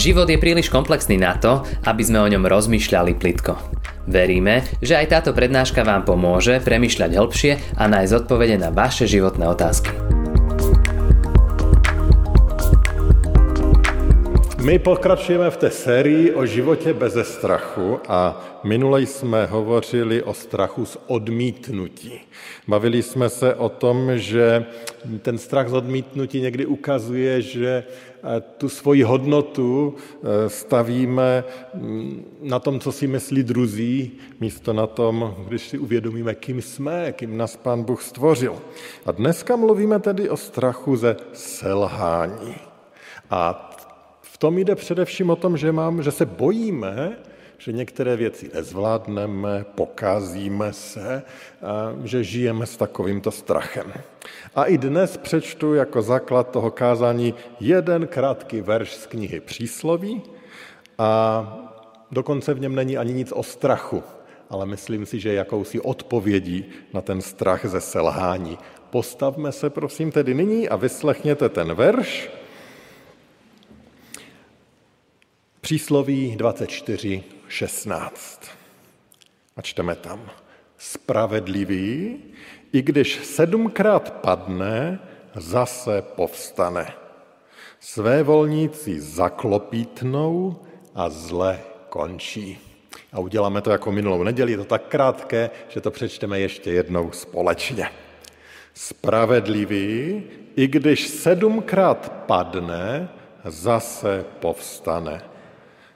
Život je príliš komplexný na to, aby sme o ňom rozmýšľali plitko. Veríme, že aj táto prednáška vám pomôže premyšľať hĺbšie a nájsť odpovede na vaše životné otázky. My pokračujeme v té sérii o životě beze strachu a minule jsme hovořili o strachu z odmítnutí. Bavili jsme se o tom, že ten strach z odmítnutí někdy ukazuje, že eh, tu svoji hodnotu eh, stavíme mm, na tom, co si myslí druzí, místo na tom, když si uvědomíme, kým jsme, kým nás Pán Bůh stvořil. A dneska mluvíme tedy o strachu ze selhání. A tom jde především o tom, že, mám, že se bojíme, že některé věci nezvládneme, pokazíme se, že žijeme s takovýmto strachem. A i dnes přečtu jako základ toho kázání jeden krátký verš z knihy Přísloví a dokonce v něm není ani nic o strachu, ale myslím si, že je jakousi odpovědí na ten strach ze selhání. Postavme se prosím tedy nyní a vyslechněte ten verš, Přísloví 24, 16. A čteme tam. Spravedlivý, i když sedmkrát padne, zase povstane. Své volníci zaklopítnou a zle končí. A uděláme to jako minulou neděli, je to tak krátké, že to přečteme ještě jednou společně. Spravedlivý, i když sedmkrát padne, zase povstane.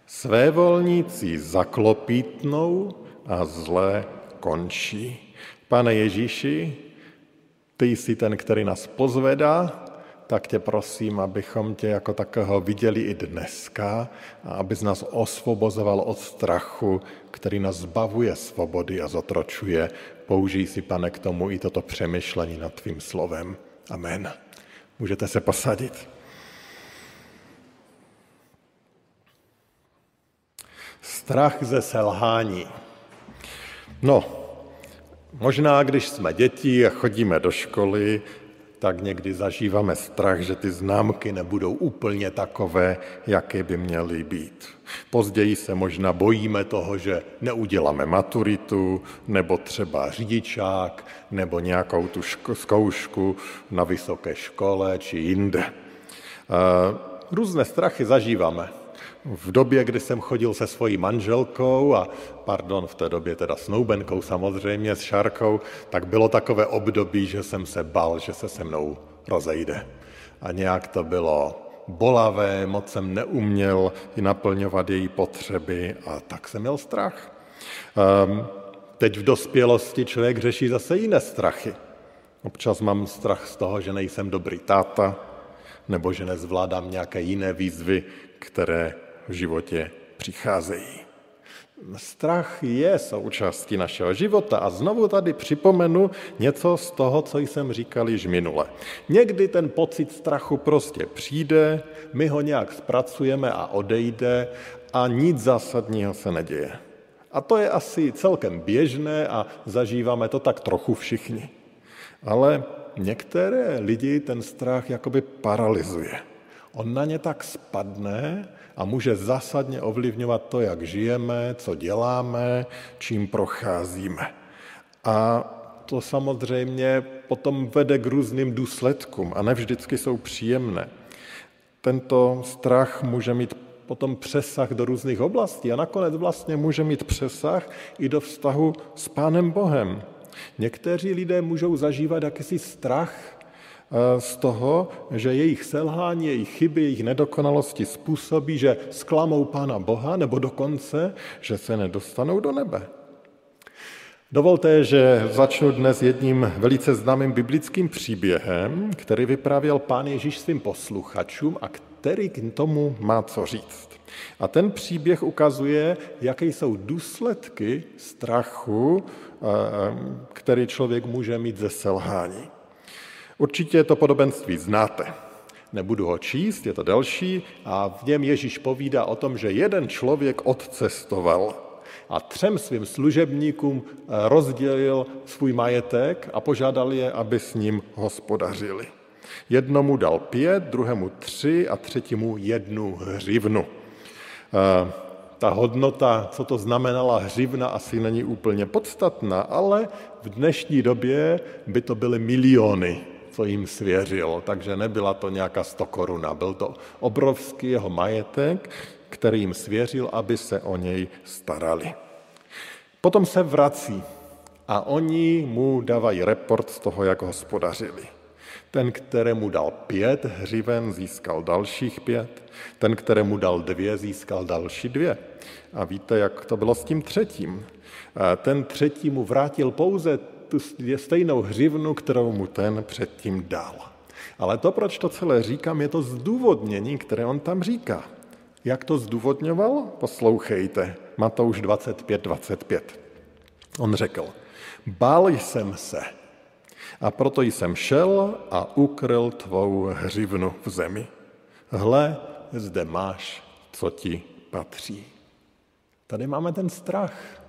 Své volníci zaklopítnou a zlé končí. Pane Ježíši, ty jsi ten, který nás pozvedá, tak tě prosím, abychom tě jako takého viděli i dneska a abys nás osvobozoval od strachu, který nás zbavuje svobody a zotročuje. Použij si, pane, k tomu i toto přemýšlení nad tvým slovem. Amen. Můžete se posadit. Strach ze selhání. No, možná když jsme děti a chodíme do školy, tak někdy zažíváme strach, že ty známky nebudou úplně takové, jaké by měly být. Později se možná bojíme toho, že neuděláme maturitu, nebo třeba řidičák, nebo nějakou tu zkoušku na vysoké škole či jinde. Různé strachy zažíváme v době, kdy jsem chodil se svojí manželkou a, pardon, v té době teda snoubenkou samozřejmě, s Šárkou, tak bylo takové období, že jsem se bal, že se se mnou rozejde. A nějak to bylo bolavé, moc jsem neuměl i naplňovat její potřeby a tak jsem měl strach. Um, teď v dospělosti člověk řeší zase jiné strachy. Občas mám strach z toho, že nejsem dobrý táta, nebo že nezvládám nějaké jiné výzvy, které v životě přicházejí. Strach je součástí našeho života a znovu tady připomenu něco z toho, co jsem říkal již minule. Někdy ten pocit strachu prostě přijde, my ho nějak zpracujeme a odejde a nic zásadního se neděje. A to je asi celkem běžné a zažíváme to tak trochu všichni. Ale některé lidi ten strach jakoby paralyzuje. On na ně tak spadne a může zásadně ovlivňovat to, jak žijeme, co děláme, čím procházíme. A to samozřejmě potom vede k různým důsledkům a ne vždycky jsou příjemné. Tento strach může mít potom přesah do různých oblastí a nakonec vlastně může mít přesah i do vztahu s Pánem Bohem. Někteří lidé můžou zažívat jakýsi strach z toho, že jejich selhání, jejich chyby, jejich nedokonalosti způsobí, že sklamou Pána Boha, nebo dokonce, že se nedostanou do nebe. Dovolte, že začnu dnes jedním velice známým biblickým příběhem, který vyprávěl pán Ježíš svým posluchačům a který k tomu má co říct. A ten příběh ukazuje, jaké jsou důsledky strachu, eh, který člověk může mít ze selhání. Určitě to podobenství znáte. Nebudu ho číst, je to delší a v něm Ježíš povídá o tom, že jeden člověk odcestoval a třem svým služebníkům eh, rozdělil svůj majetek a požádal je, aby s ním hospodařili. Jednomu dal pět, druhému tři a třetímu jednu hřivnu. ta hodnota, co to znamenala hřivna, asi není úplně podstatná, ale v dnešní době by to byly miliony, co jim svěřil, takže nebyla to nějaká 100 koruna, byl to obrovský jeho majetek, který jim svěřil, aby se o něj starali. Potom se vrací a oni mu dávají report z toho, jak hospodařili. Ten, kterému dal pět hřiven, získal dalších pět. Ten, kterému dal dvě, získal další dvě. A víte, jak to bylo s tím třetím. Ten třetí mu vrátil pouze tu stejnou hřivnu, kterou mu ten předtím dal. Ale to, proč to celé říkám, je to zdůvodnění, které on tam říká. Jak to zdůvodňoval? Poslouchejte. Matouš 25, 25. On řekl, bál jsem se, a proto jsem šel a ukryl tvou hřivnu v zemi. Hle, zde máš, co ti patří. Tady máme ten strach.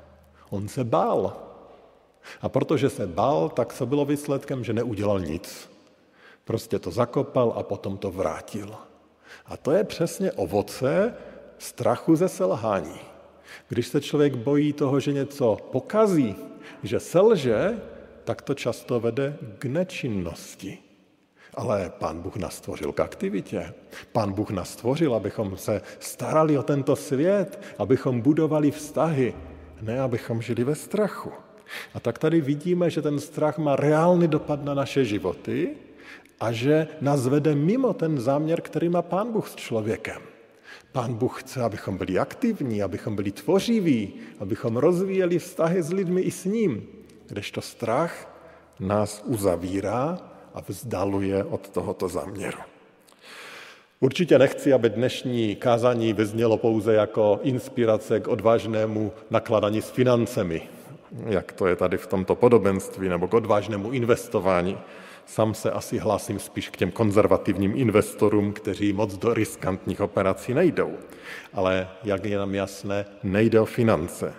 On se bál. A protože se bál, tak co bylo výsledkem, že neudělal nic. Prostě to zakopal a potom to vrátil. A to je přesně ovoce strachu ze selhání. Když se člověk bojí toho, že něco pokazí, že selže, tak to často vede k nečinnosti. Ale pán Bůh nás stvořil k aktivitě. Pán Bůh nás stvořil, abychom se starali o tento svět, abychom budovali vztahy, ne abychom žili ve strachu. A tak tady vidíme, že ten strach má reálný dopad na naše životy a že nás vede mimo ten záměr, který má Pán Bůh s člověkem. Pán Bůh chce, abychom byli aktivní, abychom byli tvořiví, abychom rozvíjeli vztahy s lidmi i s ním, kdežto strach nás uzavírá a vzdaluje od tohoto záměru. Určitě nechci, aby dnešní kázání vyznělo pouze jako inspirace k odvážnému nakladání s financemi, jak to je tady v tomto podobenství, nebo k odvážnému investování. Sam se asi hlásím spíš k těm konzervativním investorům, kteří moc do riskantních operací nejdou. Ale jak je nám jasné, nejde o finance.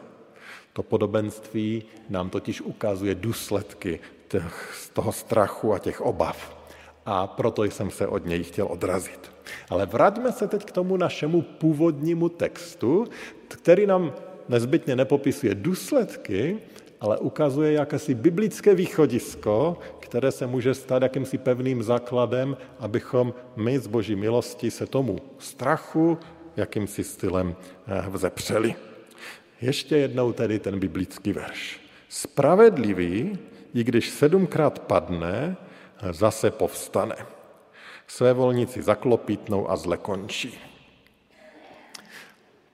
To podobenství nám totiž ukazuje důsledky těch, z toho strachu a těch obav. A proto jsem se od něj chtěl odrazit. Ale vraťme se teď k tomu našemu původnímu textu, který nám nezbytně nepopisuje důsledky, ale ukazuje jakési biblické východisko, které se může stát jakýmsi pevným základem, abychom my z boží milosti se tomu strachu jakýmsi stylem eh, vzepřeli. Ještě jednou tedy ten biblický verš. Spravedlivý, i když sedmkrát padne, zase povstane. Své volníci zaklopítnou a zle končí.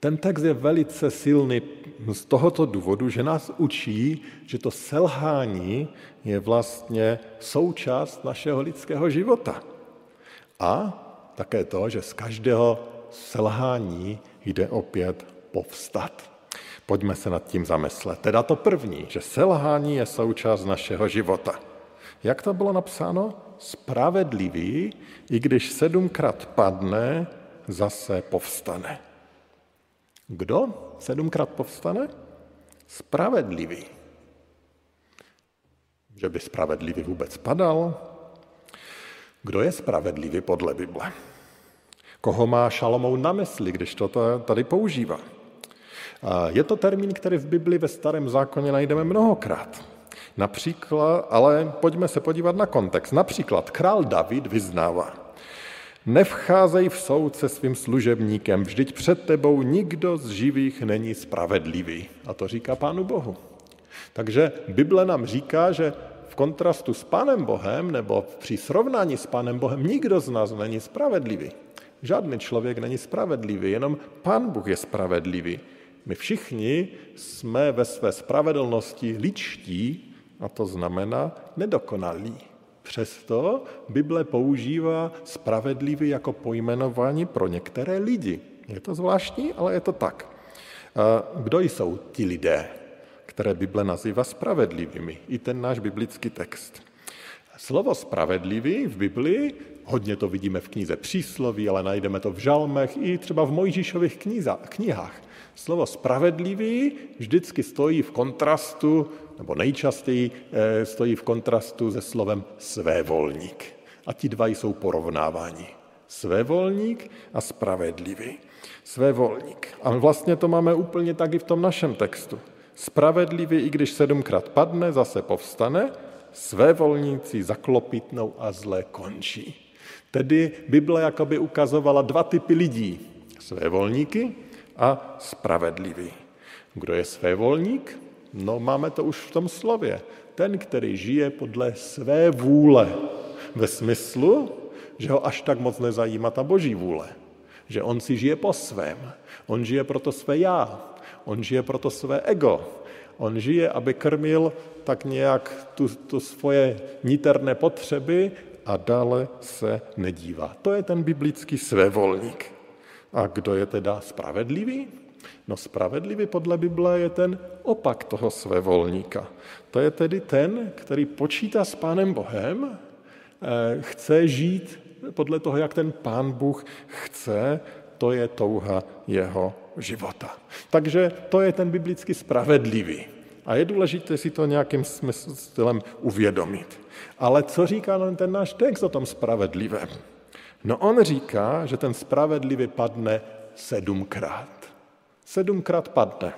Ten text je velice silný z tohoto důvodu, že nás učí, že to selhání je vlastně součást našeho lidského života. A také to, že z každého selhání jde opět povstat. Pojďme se nad tím zamyslet. Teda to první, že selhání je součást našeho života. Jak to bylo napsáno? Spravedlivý, i když sedmkrát padne, zase povstane. Kdo sedmkrát povstane? Spravedlivý. Že by spravedlivý vůbec padal? Kdo je spravedlivý podle Bible? Koho má Šalomou na mysli, když to tady používá? Je to termín, který v Bibli ve starém zákoně najdeme mnohokrát. Například, ale pojďme se podívat na kontext. Například král David vyznává, nevcházej v soud se svým služebníkem, vždyť před tebou nikdo z živých není spravedlivý. A to říká Pánu Bohu. Takže Bible nám říká, že v kontrastu s Pánem Bohem nebo při srovnání s Pánem Bohem nikdo z nás není spravedlivý. Žádný člověk není spravedlivý, jenom Pán Bůh je spravedlivý. My všichni jsme ve své spravedlnosti ličtí, a to znamená nedokonalí. Přesto Bible používá spravedlivý jako pojmenování pro některé lidi. Je to zvláštní, ale je to tak. Kdo jsou ti lidé, které Bible nazývá spravedlivými? I ten náš biblický text. Slovo spravedlivý v Biblii, hodně to vidíme v knize přísloví, ale najdeme to v žalmech i třeba v Mojžíšových knihách. Slovo spravedlivý vždycky stojí v kontrastu, nebo nejčastěji eh, stojí v kontrastu se slovem svévolník. A ti dva jsou porovnáváni. Svévolník a spravedlivý. Svévolník. A vlastně to máme úplně tak i v tom našem textu. Spravedlivý, i když sedmkrát padne, zase povstane, své volníci zaklopitnou a zlé končí. Tedy Bible jakoby ukazovala dva typy lidí. Své volníky a spravedlivý. Kdo je svévolník? No máme to už v tom slově. Ten, který žije podle své vůle. Ve smyslu, že ho až tak moc nezajímá ta boží vůle. Že on si žije po svém. On žije pro to své já. On žije pro to své ego. On žije, aby krmil tak nějak tu, tu svoje niterné potřeby a dále se nedívá. To je ten biblický svévolník. A kdo je teda spravedlivý? No spravedlivý podle Bible je ten opak toho svévolníka. To je tedy ten, který počítá s Pánem Bohem, eh, chce žít podle toho, jak ten Pán Bůh chce, to je touha jeho života. Takže to je ten biblicky spravedlivý. A je důležité si to nějakým stylem uvědomit. Ale co říká ten náš text o tom spravedlivém? No on říká, že ten spravedlivý padne sedmkrát. Sedmkrát padne.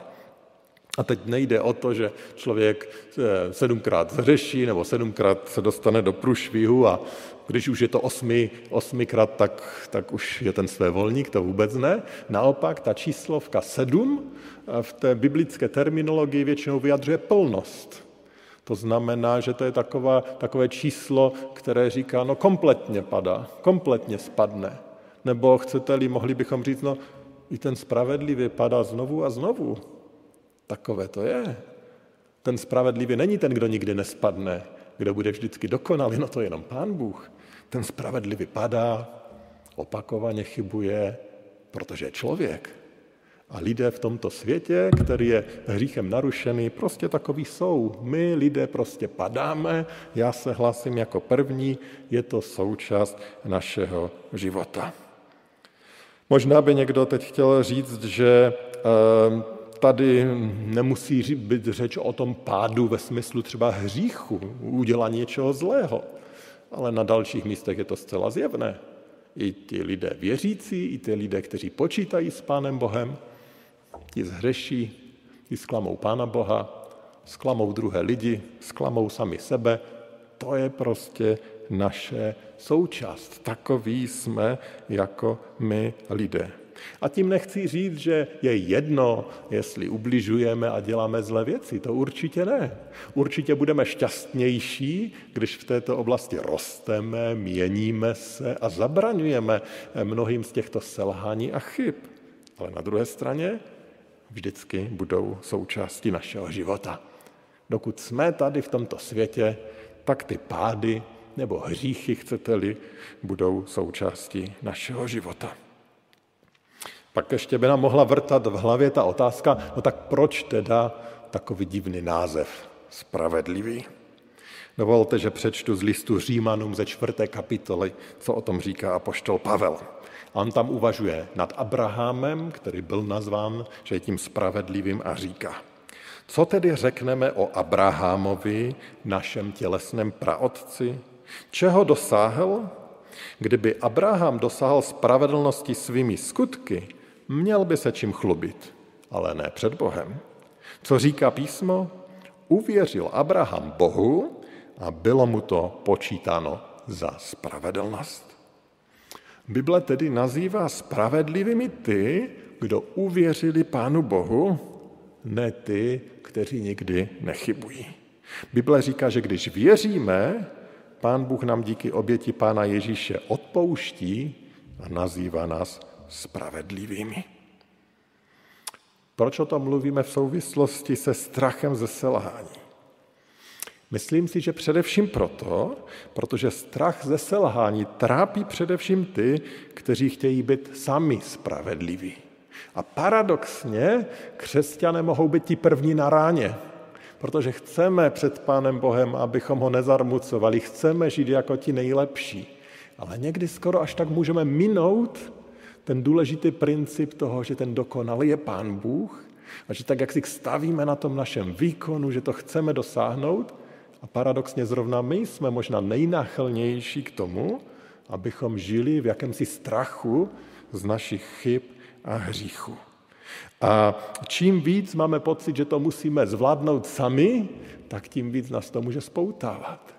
A teď nejde o to, že člověk eh, sedmkrát zřeší nebo sedmkrát se dostane do průšvihu a když už je to osmi, osmikrát, tak, tak už je ten své volník, to vůbec ne. Naopak ta číslovka sedm eh, v té biblické terminologii většinou vyjadřuje plnost. To znamená, že to je taková, takové číslo, které říká, no kompletně padá, kompletně spadne. Nebo chcete-li, mohli bychom říct, no i ten spravedlivý padá znovu a znovu. Takové to je. Ten spravedlivý není ten, kdo nikdy nespadne, kdo bude vždycky dokonalý, no to je jenom Pán Bůh. Ten spravedlivý padá, opakovaně chybuje, protože je člověk. A lidé v tomto světě, který je hříchem narušený, prostě takový jsou. My lidé prostě padáme, já se hlásím jako první, je to součást našeho života. Možná by někdo teď chtěl říct, že ehm, tady nemusí být řeč o tom pádu ve smyslu třeba hříchu, udělání něčeho zlého, ale na dalších místech je to zcela zjevné. I ti lidé věřící, i ti lidé, kteří počítají s Pánem Bohem, ti zhřeší, ti sklamou Pána Boha, sklamou druhé lidi, sklamou sami sebe. To je prostě naše součást. Takový jsme jako my lidé. A tím nechci říct, že je jedno, jestli ubližujeme a děláme zlé věci. To určitě ne. Určitě budeme šťastnější, když v této oblasti rosteme, měníme se a zabraňujeme mnohým z těchto selhání a chyb. Ale na druhé straně vždycky budou součástí našeho života. Dokud jsme tady v tomto světě, tak ty pády nebo hříchy, chcete-li, budou součástí našeho života. Pak ještě by nám mohla vrtat v hlavě ta otázka, no tak proč teda takový divný název, spravedlivý? Dovolte, že přečtu z listu Římanům ze čtvrté kapitoly, co o tom říká apoštol Pavel. A on tam uvažuje nad Abrahamem, který byl nazván, že je tím spravedlivým a říká. Co tedy řekneme o Abrahamovi, našem tělesném praotci? Čeho dosáhl? Kdyby Abraham dosáhl spravedlnosti svými skutky, měl by se čím chlubit, ale ne před Bohem. Co říká písmo? Uvěřil Abraham Bohu a bylo mu to počítáno za spravedlnost. Bible tedy nazývá spravedlivými ty, kdo uvěřili Pánu Bohu, ne ty, kteří nikdy nechybují. Bible říká, že když věříme, Pán Bůh nám díky oběti Pána Ježíše odpouští a nazývá nás spravedlivými. Proč o tom mluvíme v souvislosti se strachem ze selhání? Myslím si, že především proto, protože strach ze selhání trápí především ty, kteří chtějí být sami spravedliví. A paradoxně křesťané mohou být ti první na ráně, protože chceme před Pánem Bohem, abychom ho nezarmucovali, chceme žít jako ti nejlepší. Ale někdy skoro až tak můžeme minout ten důležitý princip toho, že ten dokonalý je Pán Bůh a že tak, jak si stavíme na tom našem výkonu, že to chceme dosáhnout a paradoxně zrovna my jsme možná nejnáchylnější k tomu, abychom žili v jakémsi strachu z našich chyb a hříchů. A čím víc máme pocit, že to musíme zvládnout sami, tak tím víc nás to může spoutávat.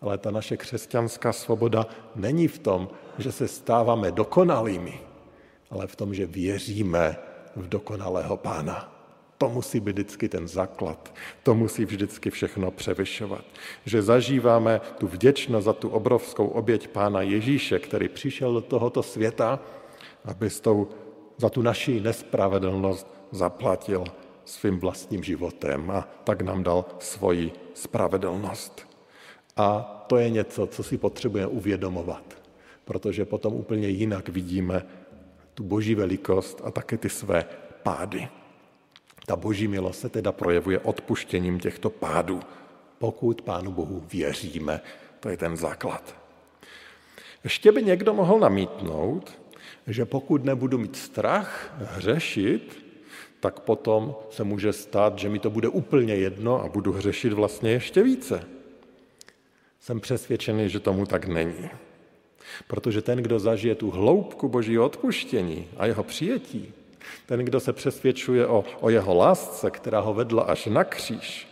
Ale ta naše křesťanská svoboda není v tom, že se stáváme dokonalými, ale v tom, že věříme v dokonalého pána. To musí být vždycky ten základ. To musí vždycky všechno převyšovat. Že zažíváme tu vděčnost za tu obrovskou oběť Pána Ježíše, který přišel do tohoto světa, aby s tou, za tu naši nespravedlnost zaplatil svým vlastním životem a tak nám dal svoji spravedlnost. A to je něco, co si potřebujeme uvědomovat, protože potom úplně jinak vidíme tu boží velikost a také ty své pády. Ta boží milost se teda projevuje odpuštěním těchto pádů, pokud Pánu Bohu věříme. To je ten základ. Ještě by někdo mohl namítnout, že pokud nebudu mít strach hřešit, tak potom se může stát, že mi to bude úplně jedno a budu hřešit vlastně ještě více. Jsem přesvědčený, že tomu tak není. Protože ten, kdo zažije tu hloubku božího odpuštění a jeho přijetí, ten, kdo se přesvědčuje o, o jeho lásce, která ho vedla až na kříž,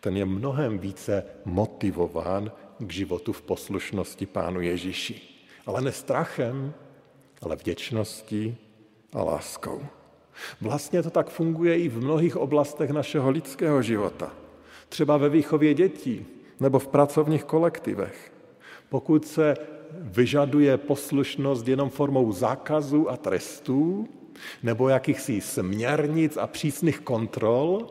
ten je mnohem více motivován k životu v poslušnosti Pánu Ježíši. Ale ne strachem, ale vděčností a láskou. Vlastně to tak funguje i v mnohých oblastech našeho lidského života. Třeba ve výchově dětí nebo v pracovních kolektivech. Pokud se vyžaduje poslušnost jenom formou zákazu a trestů, nebo jakýchsi směrnic a přísných kontrol,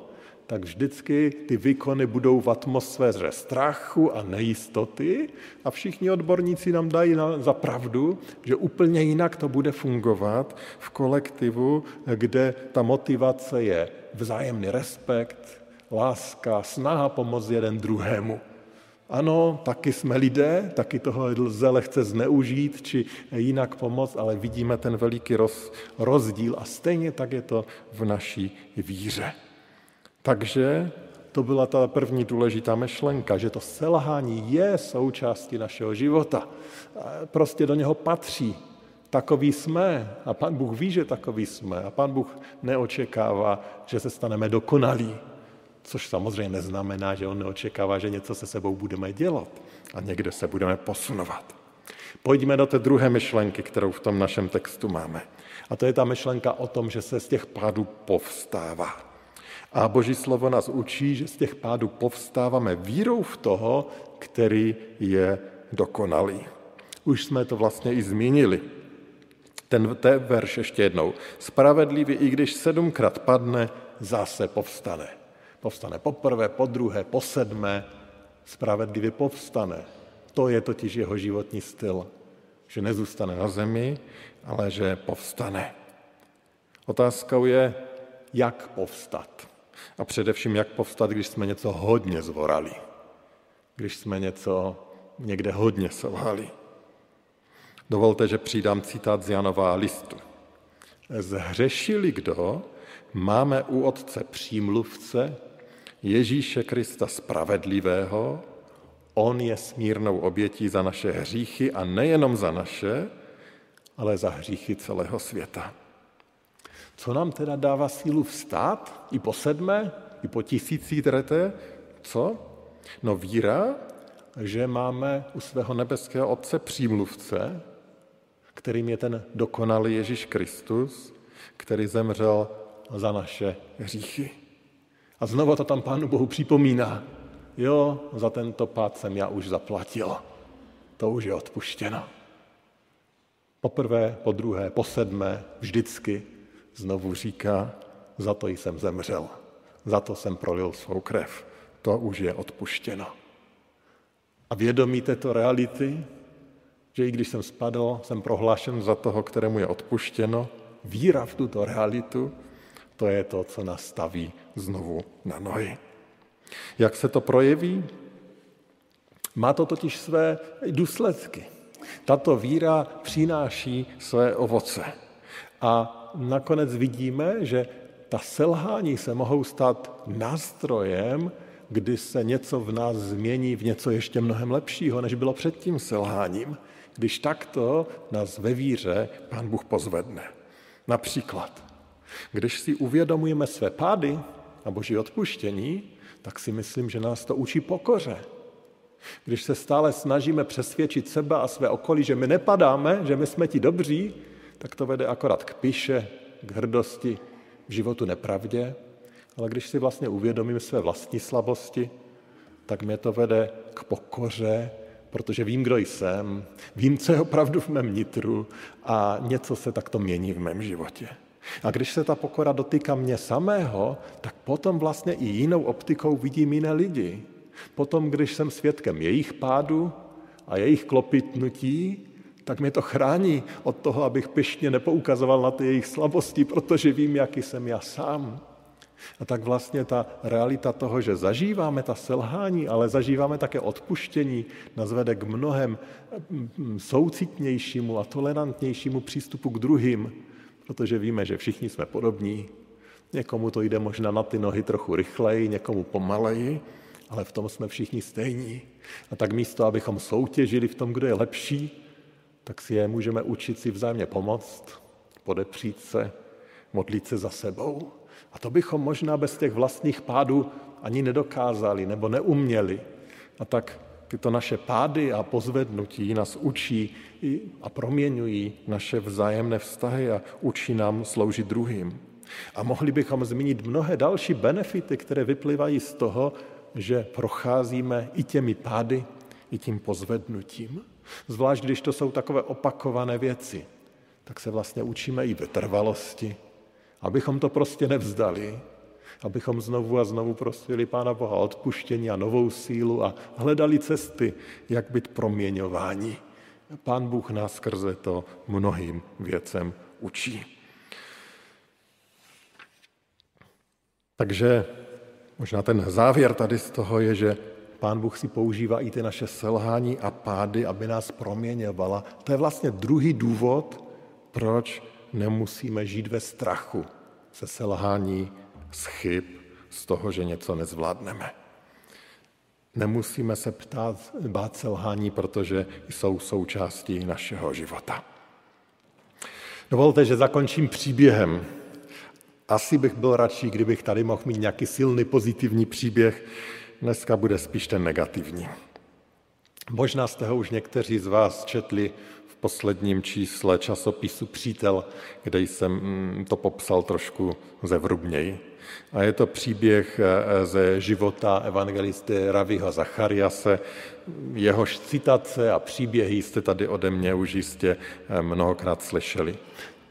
tak vždycky ty výkony budou v atmosféře strachu a nejistoty a všichni odborníci nám dají za pravdu, že úplně jinak to bude fungovat v kolektivu, kde ta motivace je vzájemný respekt, láska, snaha pomoct jeden druhému. Ano, taky jsme lidé, taky toho lze lehce zneužít či jinak pomoct, ale vidíme ten veliký roz, rozdíl a stejně tak je to v naší víře. Takže to byla ta první důležitá myšlenka, že to selhání je součástí našeho života. Prostě do něho patří. Takový jsme a pan Bůh ví, že takový jsme a pan Bůh neočekává, že se staneme dokonalí. Což samozřejmě neznamená, že on neočekává, že něco se sebou budeme dělat a někde se budeme posunovat. Pojďme do té druhé myšlenky, kterou v tom našem textu máme. A to je ta myšlenka o tom, že se z těch pádů povstává. A Boží slovo nás učí, že z těch pádů povstáváme vírou v toho, který je dokonalý. Už jsme to vlastně i zmínili. Ten té verš ještě jednou. Spravedlivý, i když sedmkrát padne, zase povstane. Povstane poprvé, po druhé, po sedmé, spravedlivě povstane. To je totiž jeho životní styl. Že nezůstane na zemi, ale že povstane. Otázkou je, jak povstat. A především, jak povstat, když jsme něco hodně zvorali. Když jsme něco někde hodně selhali. Dovolte, že přidám citát z Janova listu. Zhřešili kdo, máme u Otce přímluvce, Ježíše Krista spravedlivého, on je smírnou obětí za naše hříchy a nejenom za naše, ale za hříchy celého světa. Co nám teda dává sílu vstát i po sedmé, i po tisící treté? Co? No víra, že máme u svého nebeského Otce přímluvce, kterým je ten dokonalý Ježíš Kristus, který zemřel za naše hříchy. A znovu to tam Pánu Bohu připomíná. Jo, za tento pád jsem já už zaplatil. To už je odpuštěno. Poprvé, po druhé, po sedmé, vždycky znovu říká, za to jsem zemřel, za to jsem prolil svou krev, to už je odpuštěno. A vědomí této reality, že i když jsem spadl, jsem prohlášen za toho, kterému je odpuštěno, víra v tuto realitu, to je to, co nás staví znovu na nohy. Jak se to projeví? Má to totiž své důsledky. Tato víra přináší své ovoce. A nakonec vidíme, že ta selhání se mohou stát nástrojem, kdy se něco v nás změní v něco ještě mnohem lepšího, než bylo před tím selháním. když takto nás ve víře Pán Bůh pozvedne. Například, když si uvědomujeme své pády a boží odpuštění, tak si myslím, že nás to učí pokoře. Když se stále snažíme přesvědčit sebe a své okolí, že my nepadáme, že my jsme ti dobří, tak to vede akorát k píše, k hrdosti, v životu nepravdě. Ale když si vlastně uvědomím své vlastní slabosti, tak mě to vede k pokoře, protože vím, kdo jsem, vím, co je opravdu v mém nitru a něco se takto mění v mém životě. A když se ta pokora dotýká mě samého, tak potom vlastně i jinou optikou vidím jiné lidi. Potom, když jsem svědkem jejich pádu a jejich klopitnutí, tak mě to chrání od toho, abych pyšně nepoukazoval na ty jejich slabosti, protože vím, jaký jsem já sám. A tak vlastně ta realita toho, že zažíváme ta selhání, ale zažíváme také odpuštění, nás vede k mnohem soucitnějšímu a tolerantnějšímu přístupu k druhým, protože víme, že všichni jsme podobní. Někomu to jde možná na ty nohy trochu rychleji, někomu pomaleji, ale v tom jsme všichni stejní. A tak místo, abychom soutěžili v tom, kdo je lepší, tak si je můžeme učit si vzájemně pomoct, podepřít se, modlit se za sebou. A to bychom možná bez těch vlastních pádů ani nedokázali nebo neuměli. A tak tyto naše pády a pozvednutí nás učí a proměňují naše vzájemné vztahy a učí nám sloužit druhým. A mohli bychom zmínit mnohé další benefity, které vyplývají z toho, že procházíme i těmi pády, i tím pozvednutím. Zvlášť, když to jsou takové opakované věci, tak se vlastně učíme i vytrvalosti, abychom to prostě nevzdali, abychom znovu a znovu prosili Pána Boha odpuštění a novou sílu a hledali cesty, jak být proměňováni. Pán Bůh nás skrze to mnohým věcem učí. Takže možná ten závěr tady z toho je, že Pán Bůh si používá i ty naše selhání a pády, aby nás proměňovala. To je vlastně druhý důvod, proč nemusíme žít ve strachu se selhání, z chyb, z toho, že něco nezvládneme. Nemusíme se ptát, bát selhání, protože jsou součástí našeho života. Dovolte, že zakončím příběhem. Asi bych byl radši, kdybych tady mohl mít nějaký silný pozitivní příběh, Dneska bude spíš ten negativní. Možná jste ho už někteří z vás četli posledním čísle časopisu Přítel, kde jsem mm, to popsal trošku zevrubněji. A je to příběh eh, ze života evangelisty Raviho Zachariase. Jehož citace a příběhy jste tady ode mě už jistě eh, mnohokrát slyšeli.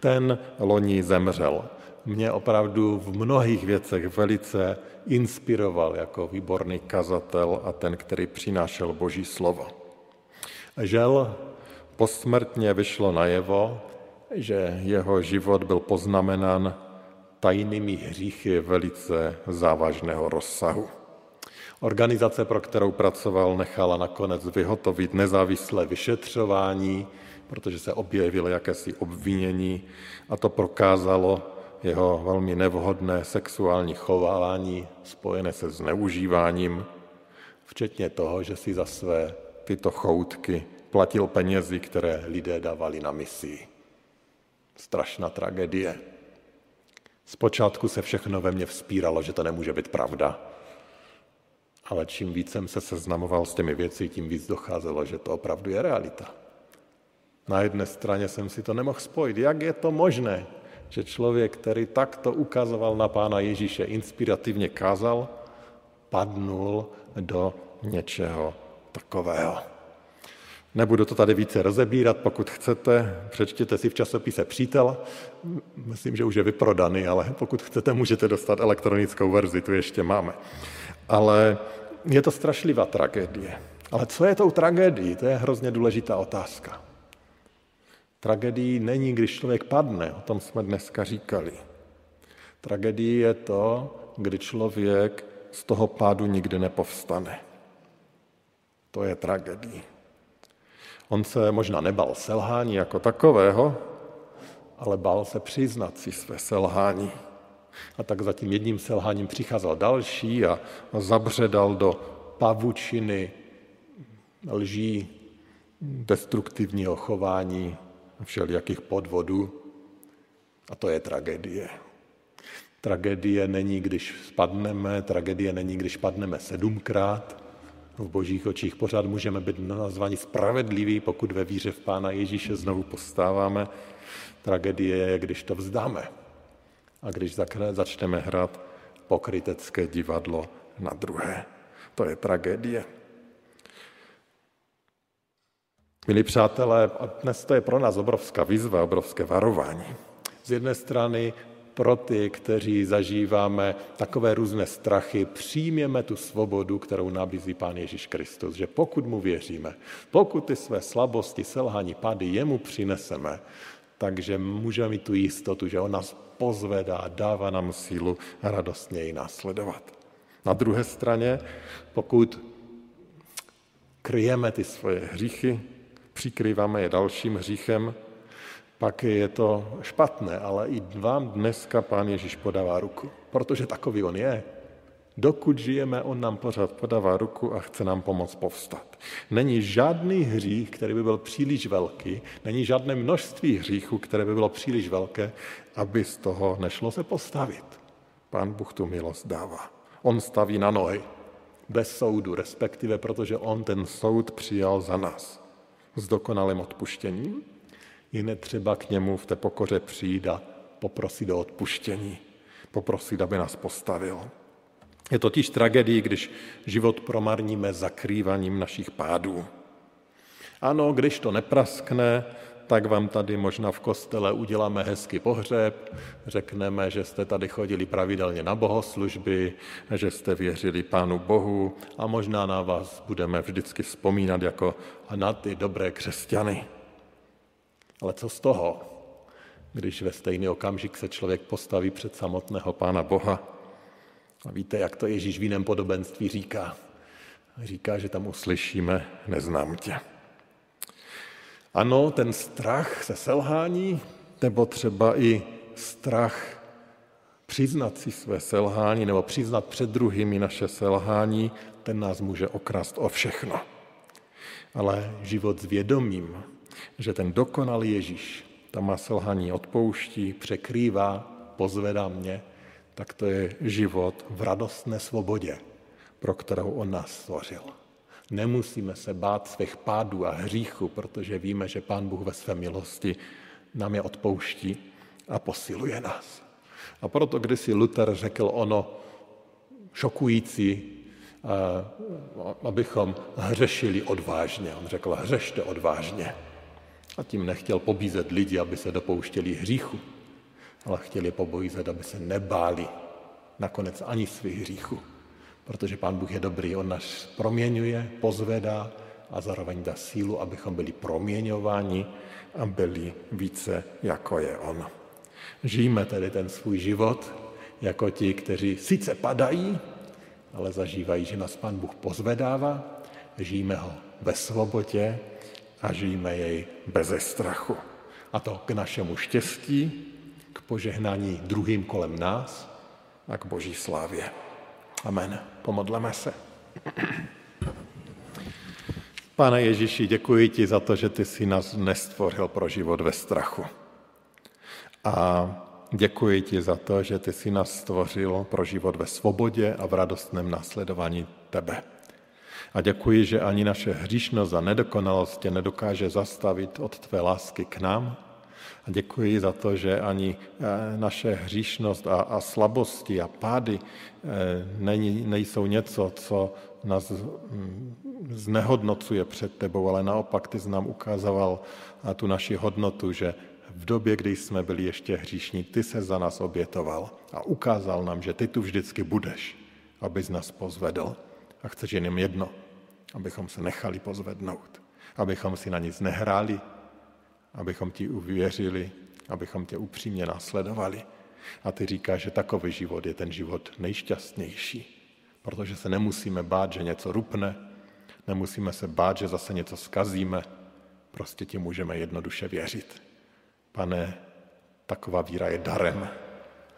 Ten loni zemřel mě opravdu v mnohých věcech velice inspiroval jako výborný kazatel a ten, který přinášel Boží slovo. Žel posmrtně vyšlo najevo, že jeho život byl poznamenán tajnými hříchy velice závažného rozsahu. Organizace, pro kterou pracoval, nechala nakonec vyhotovit nezávislé vyšetřování, protože se objevily jakési obvinění a to prokázalo, jeho velmi nevhodné sexuální chování spojené se zneužíváním, včetně toho, že si za své tyto choutky platil penězi, které lidé dávali na misi. Strašná tragédie. Zpočátku se všechno ve mně vzpíralo, že to nemůže být pravda. Ale čím víc jsem se seznamoval s těmi věci, tím víc docházelo, že to opravdu je realita. Na jedné straně jsem si to nemohl spojit. Jak je to možné, že člověk, který takto ukazoval na pána Ježíše, inspirativně kázal, padnul do něčeho takového. Nebudu to tady více rozebírat, pokud chcete, přečtěte si v časopise Přítel, myslím, že už je vyprodaný, ale pokud chcete, můžete dostat elektronickou verzi, tu ještě máme. Ale je to strašlivá tragédie. Ale co je tou tragédií? To je hrozně důležitá otázka. Tragédií není, když člověk padne, o tom jsme dneska říkali. Tragédií je to, kdy člověk z toho pádu nikdy nepovstane. To je tragédie. On se možná nebal selhání jako takového, ale bál se přiznat si své selhání. A tak za tím jedním selháním přicházel další a zabředal do pavučiny lží, destruktivního chování, všelijakých podvodů. A to je tragédie. Tragédie není, když spadneme, tragédie není, když padneme sedmkrát. V božích očích pořád můžeme být nazvaní spravedliví, pokud ve víře v Pána Ježíše znovu postáváme. Tragédie je, když to vzdáme a když začneme hrát pokrytecké divadlo na druhé. To je tragédie. Milí přátelé, dnes to je pro nás obrovská výzva, obrovské varování. Z jedné strany pro ty, kteří zažíváme takové různé strachy, přijměme tu svobodu, kterou nabízí Pán Ježíš Kristus, že pokud mu věříme, pokud ty své slabosti, selhání, pady jemu přineseme, takže můžeme mít tu jistotu, že on nás pozvedá, dává nám sílu radostně ji následovat. Na druhé straně, pokud kryjeme ty svoje hříchy, přikrýváme je dalším hříchem, pak je to špatné, ale i vám dneska Pán Ježíš podává ruku, protože takový on je. Dokud žijeme, on nám pořád podává ruku a chce nám pomoct povstat. Není žádný hřích, který by byl příliš velký, není žádné množství hříchů, které by bylo příliš velké, aby z toho nešlo se postavit. Pán Bůh tu milost dává. On staví na nohy, bez soudu, respektive protože on ten soud přijal za nás. S dokonalým odpuštěním je netřeba k němu v té pokoře přijít a poprosit o odpuštění, poprosit, aby nás postavil. Je totiž tragédii, když život promarníme zakrývaním našich pádů. Ano, když to nepraskne, tak vám tady možná v kostele uděláme hezký pohřeb, řekneme, že jste tady chodili pravidelně na bohoslužby, že jste věřili Pánu Bohu a možná na vás budeme vždycky vzpomínat jako na ty dobré křesťany. Ale co z toho, když ve stejný okamžik se člověk postaví před samotného Pána Boha a víte, jak to Ježíš v jiném podobenství říká? Říká, že tam uslyšíme, neznám tě. Ano, ten strach se selhání, nebo třeba i strach přiznat si své selhání nebo přiznat před druhými naše selhání, ten nás může okrast o všechno. Ale život s vědomím, že ten dokonalý Ježíš tam má selhání odpouští, překrývá, pozvedá mě, tak to je život v radostné svobodě, pro kterou on nás stvořil. Nemusíme se bát svých pádů a hříchů, protože víme, že Pán Bůh ve své milosti nám je odpouští a posiluje nás. A proto kdysi Luther řekl ono šokující, abychom hřešili odvážně. On řekl, hřešte odvážně. A tím nechtěl pobízet lidi, aby se dopouštěli hříchu ale chtěli pobojizet, aby se nebáli nakonec ani svých hříchů. Protože Pán Bůh je dobrý, On nás proměňuje, pozvedá a zároveň dá sílu, abychom byli proměňováni a byli více, jako je On. Žijeme tedy ten svůj život jako ti, kteří sice padají, ale zažívají, že nás Pán Bůh pozvedává, žijeme ho ve svobodě a žijeme jej bez strachu. A to k našemu štěstí, k požehnání druhým kolem nás a k boží slávě. Amen. Pomodleme se. Pane Ježíši, děkuji ti za to, že ty jsi nás nestvořil pro život ve strachu. A děkuji ti za to, že ty jsi nás stvořil pro život ve svobodě a v radostném následování tebe. A děkuji, že ani naše hříšnost a nedokonalost tě nedokáže zastavit od tvé lásky k nám, a děkuji za to, že ani eh, naše hříšnost a, a slabosti a pády eh, není, nejsou něco, co nás hm, znehodnocuje před tebou, ale naopak ty jsi nám ukázoval eh, tu naši hodnotu, že v době, kdy jsme byli ještě hříšní, ty se za nás obětoval a ukázal nám, že ty tu vždycky budeš, abys nás pozvedl. A chceš jenom jedno, abychom se nechali pozvednout, abychom si na nic nehráli, abychom ti uvěřili, abychom tě upřímně následovali. A ty říkáš, že takový život je ten život nejšťastnější, protože se nemusíme bát, že něco rupne, nemusíme se bát, že zase něco skazíme, prostě ti můžeme jednoduše věřit. Pane, taková víra je darem.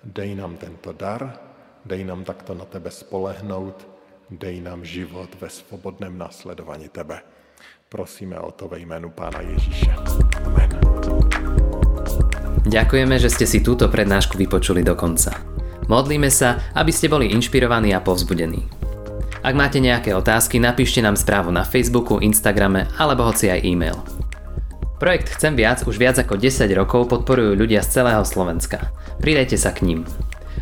Dej nám tento dar, dej nám takto na tebe spolehnout, dej nám život ve svobodném následování tebe. Prosíme o to ve jménu Pána Ježíše. Amen. Ďakujeme, že ste si túto prednášku vypočuli do konca. Modlíme sa, aby ste boli inšpirovaní a povzbudení. Ak máte nejaké otázky, napíšte nám správu na Facebooku, Instagrame alebo hoci aj e-mail. Projekt Chcem viac už viac ako 10 rokov podporujú ľudia z celého Slovenska. Pridajte sa k ním.